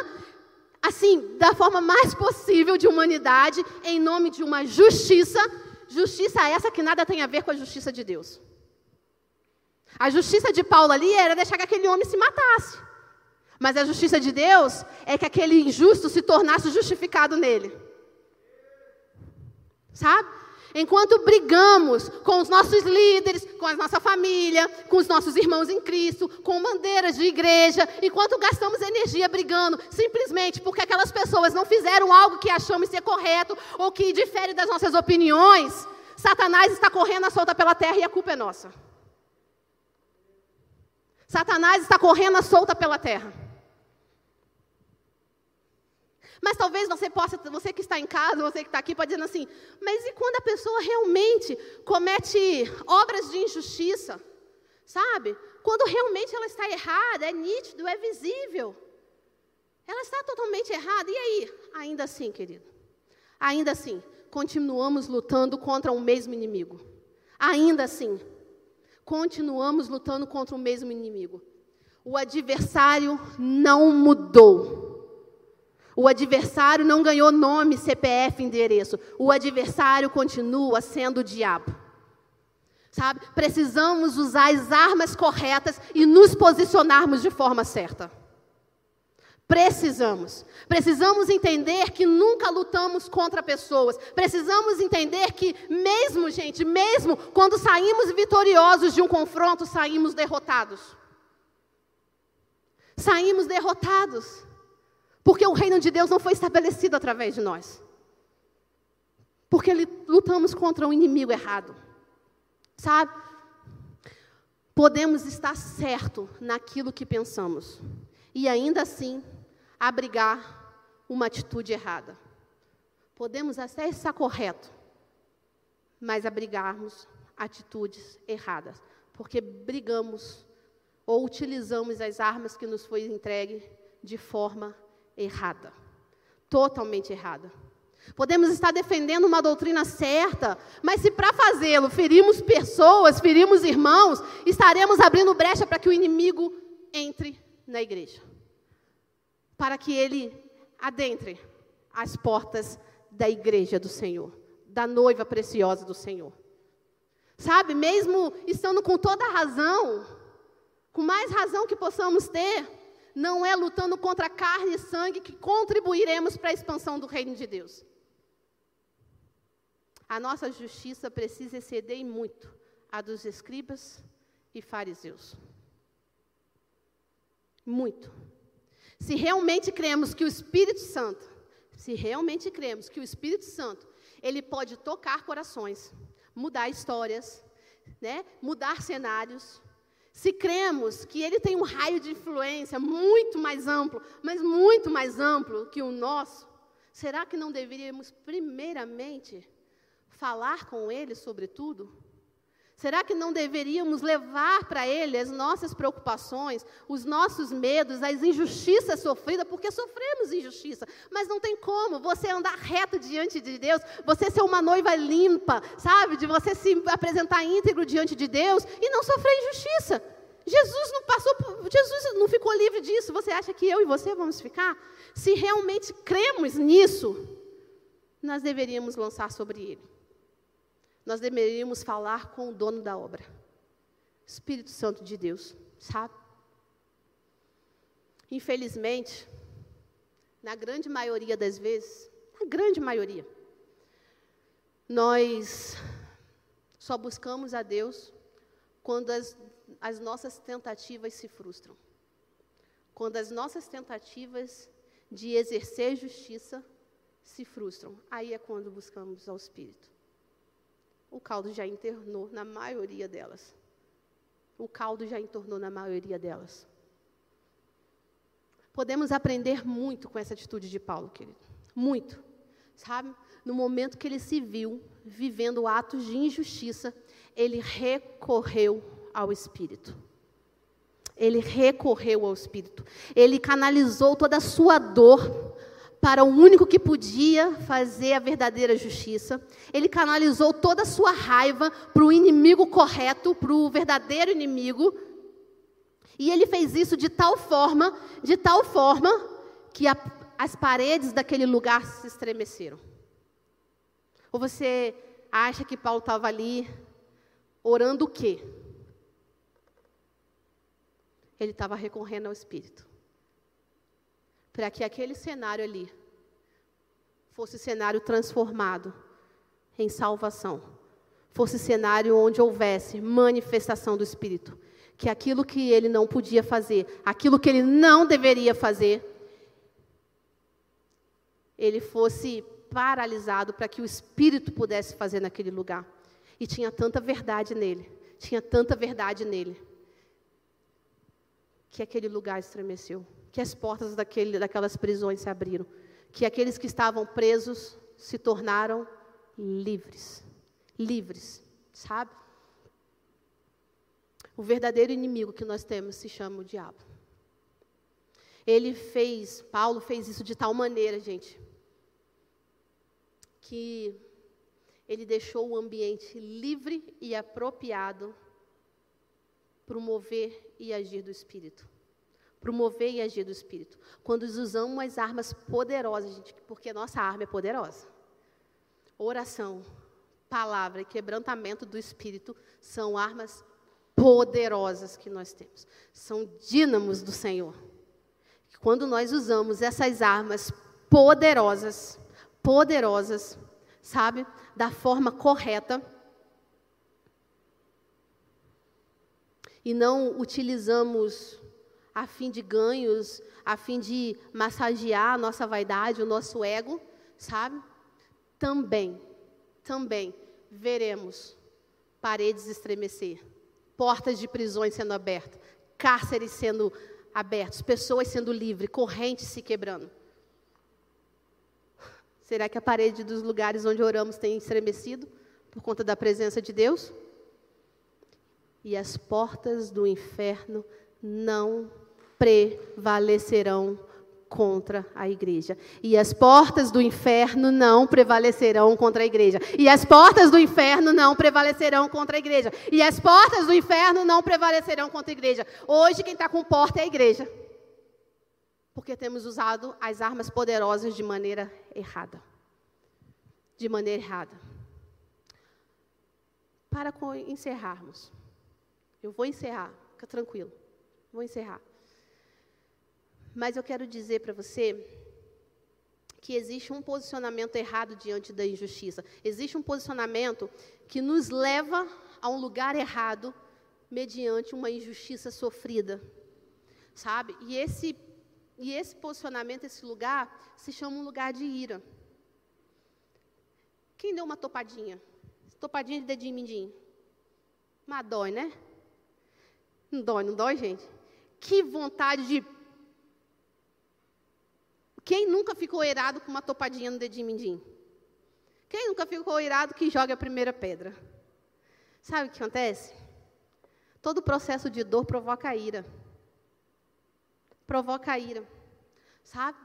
assim, da forma mais possível de humanidade, em nome de uma justiça. Justiça essa que nada tem a ver com a justiça de Deus. A justiça de Paulo ali era deixar que aquele homem se matasse. Mas a justiça de Deus é que aquele injusto se tornasse justificado nele. Sabe? Enquanto brigamos com os nossos líderes, com a nossa família, com os nossos irmãos em Cristo, com bandeiras de igreja, enquanto gastamos energia brigando, simplesmente porque aquelas pessoas não fizeram algo que achamos ser correto ou que difere das nossas opiniões, Satanás está correndo a solta pela terra e a culpa é nossa. Satanás está correndo a solta pela terra. Mas talvez você possa, você que está em casa, você que está aqui, pode dizer assim, mas e quando a pessoa realmente comete obras de injustiça? Sabe? Quando realmente ela está errada, é nítido, é visível. Ela está totalmente errada. E aí? Ainda assim, querido. Ainda assim, continuamos lutando contra o mesmo inimigo. Ainda assim, continuamos lutando contra o mesmo inimigo. O adversário não mudou. O adversário não ganhou nome, CPF, endereço. O adversário continua sendo o diabo. Sabe? Precisamos usar as armas corretas e nos posicionarmos de forma certa. Precisamos. Precisamos entender que nunca lutamos contra pessoas. Precisamos entender que, mesmo, gente, mesmo quando saímos vitoriosos de um confronto, saímos derrotados. Saímos derrotados. Porque o reino de Deus não foi estabelecido através de nós. Porque lutamos contra um inimigo errado. Sabe? Podemos estar certo naquilo que pensamos e ainda assim abrigar uma atitude errada. Podemos até estar correto, mas abrigarmos atitudes erradas, porque brigamos ou utilizamos as armas que nos foi entregue de forma errada, totalmente errada. Podemos estar defendendo uma doutrina certa, mas se para fazê-lo ferimos pessoas, ferimos irmãos, estaremos abrindo brecha para que o inimigo entre na igreja. Para que ele adentre as portas da igreja do Senhor, da noiva preciosa do Senhor. Sabe, mesmo estando com toda a razão, com mais razão que possamos ter, não é lutando contra carne e sangue que contribuiremos para a expansão do reino de Deus. A nossa justiça precisa exceder muito a dos escribas e fariseus. Muito. Se realmente cremos que o Espírito Santo, se realmente cremos que o Espírito Santo, ele pode tocar corações, mudar histórias, né? mudar cenários, se cremos que ele tem um raio de influência muito mais amplo, mas muito mais amplo que o nosso, será que não deveríamos, primeiramente, falar com ele sobre tudo? Será que não deveríamos levar para ele as nossas preocupações, os nossos medos, as injustiças sofridas, porque sofremos injustiça, mas não tem como você andar reto diante de Deus, você ser uma noiva limpa, sabe? De você se apresentar íntegro diante de Deus e não sofrer injustiça. Jesus não passou, por, Jesus não ficou livre disso. Você acha que eu e você vamos ficar? Se realmente cremos nisso, nós deveríamos lançar sobre ele nós deveríamos falar com o dono da obra, Espírito Santo de Deus, sabe? Infelizmente, na grande maioria das vezes, na grande maioria, nós só buscamos a Deus quando as, as nossas tentativas se frustram. Quando as nossas tentativas de exercer justiça se frustram. Aí é quando buscamos ao Espírito o caldo já internou na maioria delas. O caldo já entornou na maioria delas. Podemos aprender muito com essa atitude de Paulo, querido. Muito. Sabe? No momento que ele se viu vivendo atos de injustiça, ele recorreu ao Espírito. Ele recorreu ao Espírito. Ele canalizou toda a sua dor para o único que podia fazer a verdadeira justiça. Ele canalizou toda a sua raiva para o inimigo correto, para o verdadeiro inimigo. E ele fez isso de tal forma, de tal forma, que a, as paredes daquele lugar se estremeceram. Ou você acha que Paulo estava ali orando o quê? Ele estava recorrendo ao Espírito para que aquele cenário ali fosse cenário transformado em salvação, fosse cenário onde houvesse manifestação do Espírito, que aquilo que ele não podia fazer, aquilo que ele não deveria fazer, ele fosse paralisado para que o Espírito pudesse fazer naquele lugar. E tinha tanta verdade nele, tinha tanta verdade nele, que aquele lugar estremeceu que as portas daquele, daquelas prisões se abriram, que aqueles que estavam presos se tornaram livres. Livres, sabe? O verdadeiro inimigo que nós temos se chama o diabo. Ele fez, Paulo fez isso de tal maneira, gente, que ele deixou o ambiente livre e apropriado para o mover e agir do Espírito. Para mover e agir do Espírito. Quando usamos as armas poderosas, gente, porque nossa arma é poderosa. Oração, palavra e quebrantamento do Espírito são armas poderosas que nós temos. São dínamos do Senhor. Quando nós usamos essas armas poderosas, poderosas, sabe, da forma correta, e não utilizamos a fim de ganhos, a fim de massagear a nossa vaidade, o nosso ego, sabe? Também, também veremos paredes estremecer, portas de prisões sendo abertas, cárceres sendo abertos, pessoas sendo livres, correntes se quebrando. Será que a parede dos lugares onde oramos tem estremecido por conta da presença de Deus? E as portas do inferno não prevalecerão contra a igreja. E as portas do inferno não prevalecerão contra a igreja. E as portas do inferno não prevalecerão contra a igreja. E as portas do inferno não prevalecerão contra a igreja. Hoje quem está com porta é a igreja. Porque temos usado as armas poderosas de maneira errada. De maneira errada. Para encerrarmos. Eu vou encerrar, fica tranquilo. Vou encerrar. Mas eu quero dizer para você que existe um posicionamento errado diante da injustiça. Existe um posicionamento que nos leva a um lugar errado mediante uma injustiça sofrida. Sabe? E esse e esse posicionamento, esse lugar, se chama um lugar de ira. Quem deu uma topadinha? Topadinha de dedinho mindinho. Mas dói, né? Não dói, não dói, gente? Que vontade de quem nunca ficou irado com uma topadinha no dedinho mindinho? Quem nunca ficou irado que joga a primeira pedra? Sabe o que acontece? Todo processo de dor provoca ira. Provoca ira. Sabe?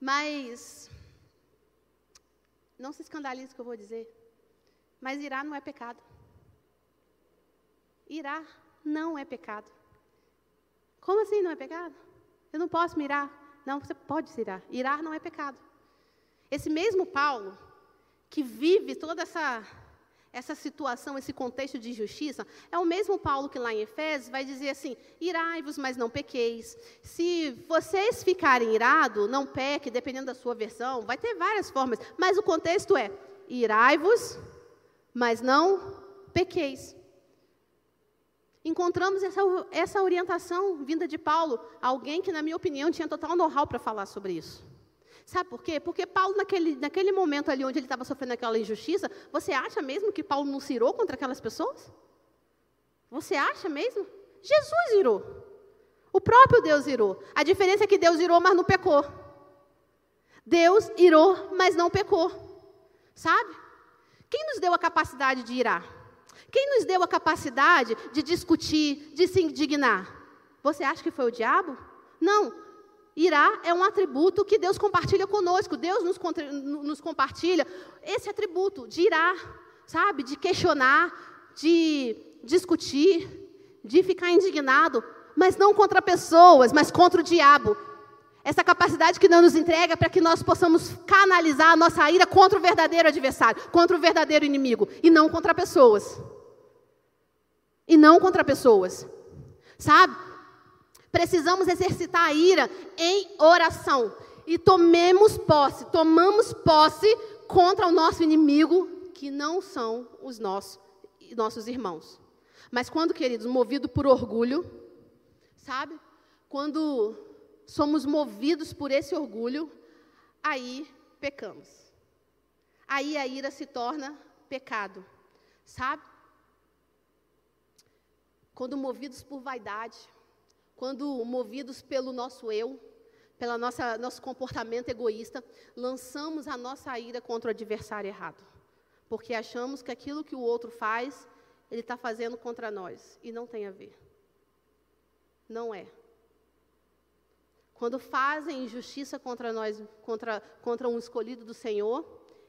Mas não se escandalize o que eu vou dizer. Mas irar não é pecado. Irar não é pecado. Como assim não é pecado? Eu não posso mirar. Não, você pode se irar. Irar não é pecado. Esse mesmo Paulo, que vive toda essa, essa situação, esse contexto de injustiça, é o mesmo Paulo que lá em Efésios vai dizer assim: irai-vos, mas não pequeis. Se vocês ficarem irados, não peque, dependendo da sua versão, vai ter várias formas, mas o contexto é: irai-vos, mas não pequeis encontramos essa, essa orientação vinda de Paulo, alguém que, na minha opinião, tinha total know-how para falar sobre isso. Sabe por quê? Porque Paulo, naquele, naquele momento ali onde ele estava sofrendo aquela injustiça, você acha mesmo que Paulo não se irou contra aquelas pessoas? Você acha mesmo? Jesus irou. O próprio Deus irou. A diferença é que Deus irou, mas não pecou. Deus irou, mas não pecou. Sabe? Quem nos deu a capacidade de irar? Quem nos deu a capacidade de discutir, de se indignar? Você acha que foi o diabo? Não. Irá é um atributo que Deus compartilha conosco. Deus nos, nos compartilha esse atributo de irá, sabe? De questionar, de discutir, de ficar indignado, mas não contra pessoas, mas contra o diabo. Essa capacidade que não nos entrega para que nós possamos canalizar a nossa ira contra o verdadeiro adversário, contra o verdadeiro inimigo, e não contra pessoas e não contra pessoas. Sabe? Precisamos exercitar a ira em oração. E tomemos posse, tomamos posse contra o nosso inimigo, que não são os nossos, nossos irmãos. Mas quando, queridos, movido por orgulho, sabe? Quando somos movidos por esse orgulho, aí pecamos. Aí a ira se torna pecado, sabe? Quando movidos por vaidade, quando movidos pelo nosso eu, pelo nosso comportamento egoísta, lançamos a nossa ira contra o adversário errado. Porque achamos que aquilo que o outro faz, ele está fazendo contra nós. E não tem a ver. Não é. quando fazem injustiça contra nós, contra, contra um escolhido do Senhor,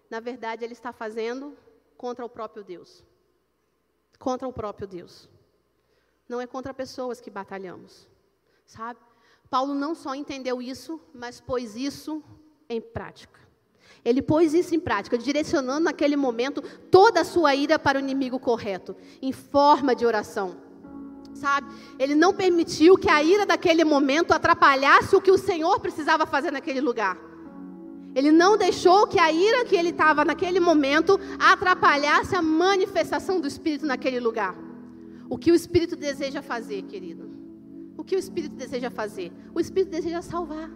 na verdade ele está fazendo contra o próprio Deus. Contra o próprio Deus. Não é contra pessoas que batalhamos, sabe? Paulo não só entendeu isso, mas pôs isso em prática. Ele pôs isso em prática, direcionando naquele momento toda a sua ira para o inimigo correto, em forma de oração sabe? Ele não permitiu que a ira daquele momento atrapalhasse o que o Senhor precisava fazer naquele lugar. Ele não deixou que a ira que ele estava naquele momento atrapalhasse a manifestação do Espírito naquele lugar. O que o Espírito deseja fazer, querido? O que o Espírito deseja fazer? O Espírito deseja salvar.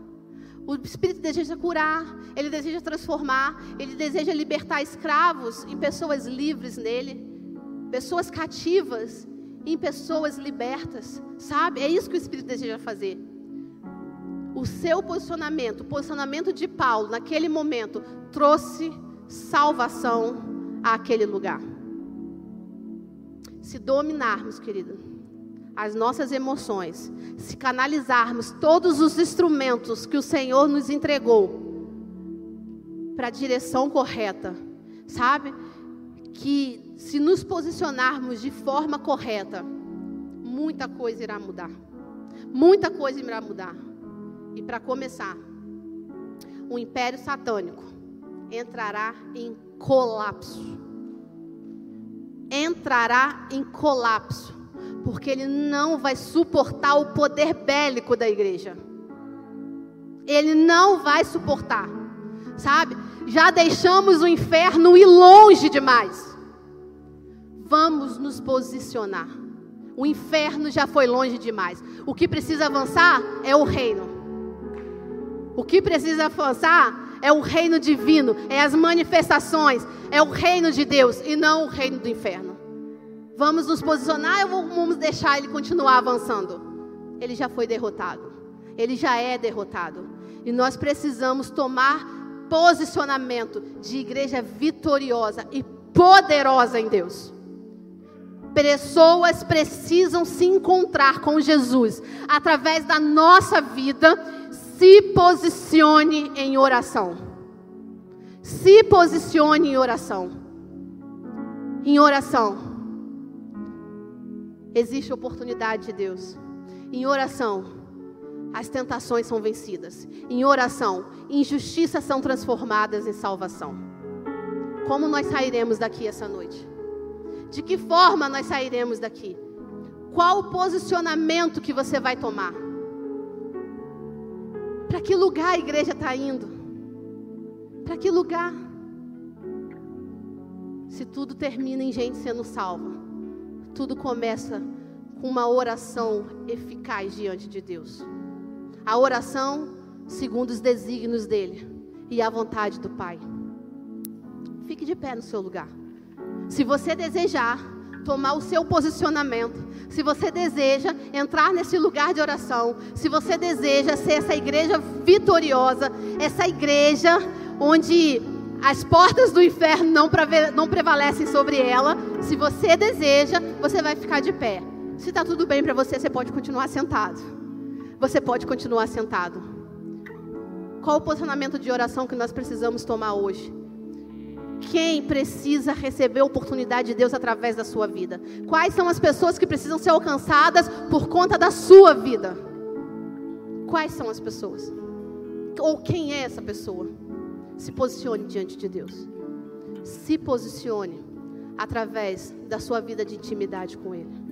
O Espírito deseja curar, ele deseja transformar, ele deseja libertar escravos em pessoas livres nele, pessoas cativas em pessoas libertas, sabe? É isso que o Espírito deseja fazer. O seu posicionamento, o posicionamento de Paulo naquele momento, trouxe salvação àquele lugar. Se dominarmos, querido, as nossas emoções, se canalizarmos todos os instrumentos que o Senhor nos entregou para a direção correta, sabe? Que se nos posicionarmos de forma correta, muita coisa irá mudar. Muita coisa irá mudar. E para começar, o império satânico entrará em colapso. Entrará em colapso, porque ele não vai suportar o poder bélico da igreja. Ele não vai suportar, sabe? Já deixamos o inferno ir longe demais. Vamos nos posicionar. O inferno já foi longe demais. O que precisa avançar é o reino. O que precisa avançar é o reino divino, é as manifestações, é o reino de Deus e não o reino do inferno. Vamos nos posicionar ou vamos deixar ele continuar avançando? Ele já foi derrotado. Ele já é derrotado. E nós precisamos tomar posicionamento de igreja vitoriosa e poderosa em Deus. Pessoas precisam se encontrar com Jesus através da nossa vida. Se posicione em oração. Se posicione em oração. Em oração. Existe oportunidade de Deus. Em oração, as tentações são vencidas. Em oração, injustiças são transformadas em salvação. Como nós sairemos daqui essa noite? De que forma nós sairemos daqui? Qual o posicionamento que você vai tomar? Para que lugar a igreja está indo? Para que lugar? Se tudo termina em gente sendo salva, tudo começa com uma oração eficaz diante de Deus. A oração segundo os desígnios dele e a vontade do Pai. Fique de pé no seu lugar. Se você desejar tomar o seu posicionamento, se você deseja entrar nesse lugar de oração, se você deseja ser essa igreja vitoriosa, essa igreja onde as portas do inferno não, prevalecem sobre ela, se você deseja, você vai ficar de pé. Se está tudo bem para você, você pode continuar sentado. Você pode continuar sentado. Qual o posicionamento de oração que nós precisamos tomar hoje? Quem precisa receber a oportunidade de Deus através da sua vida? Quais são as pessoas que precisam ser alcançadas por conta da sua vida? Quais são as pessoas? Ou quem é essa pessoa? Se posicione diante de Deus. Se posicione através da sua vida de intimidade com Ele.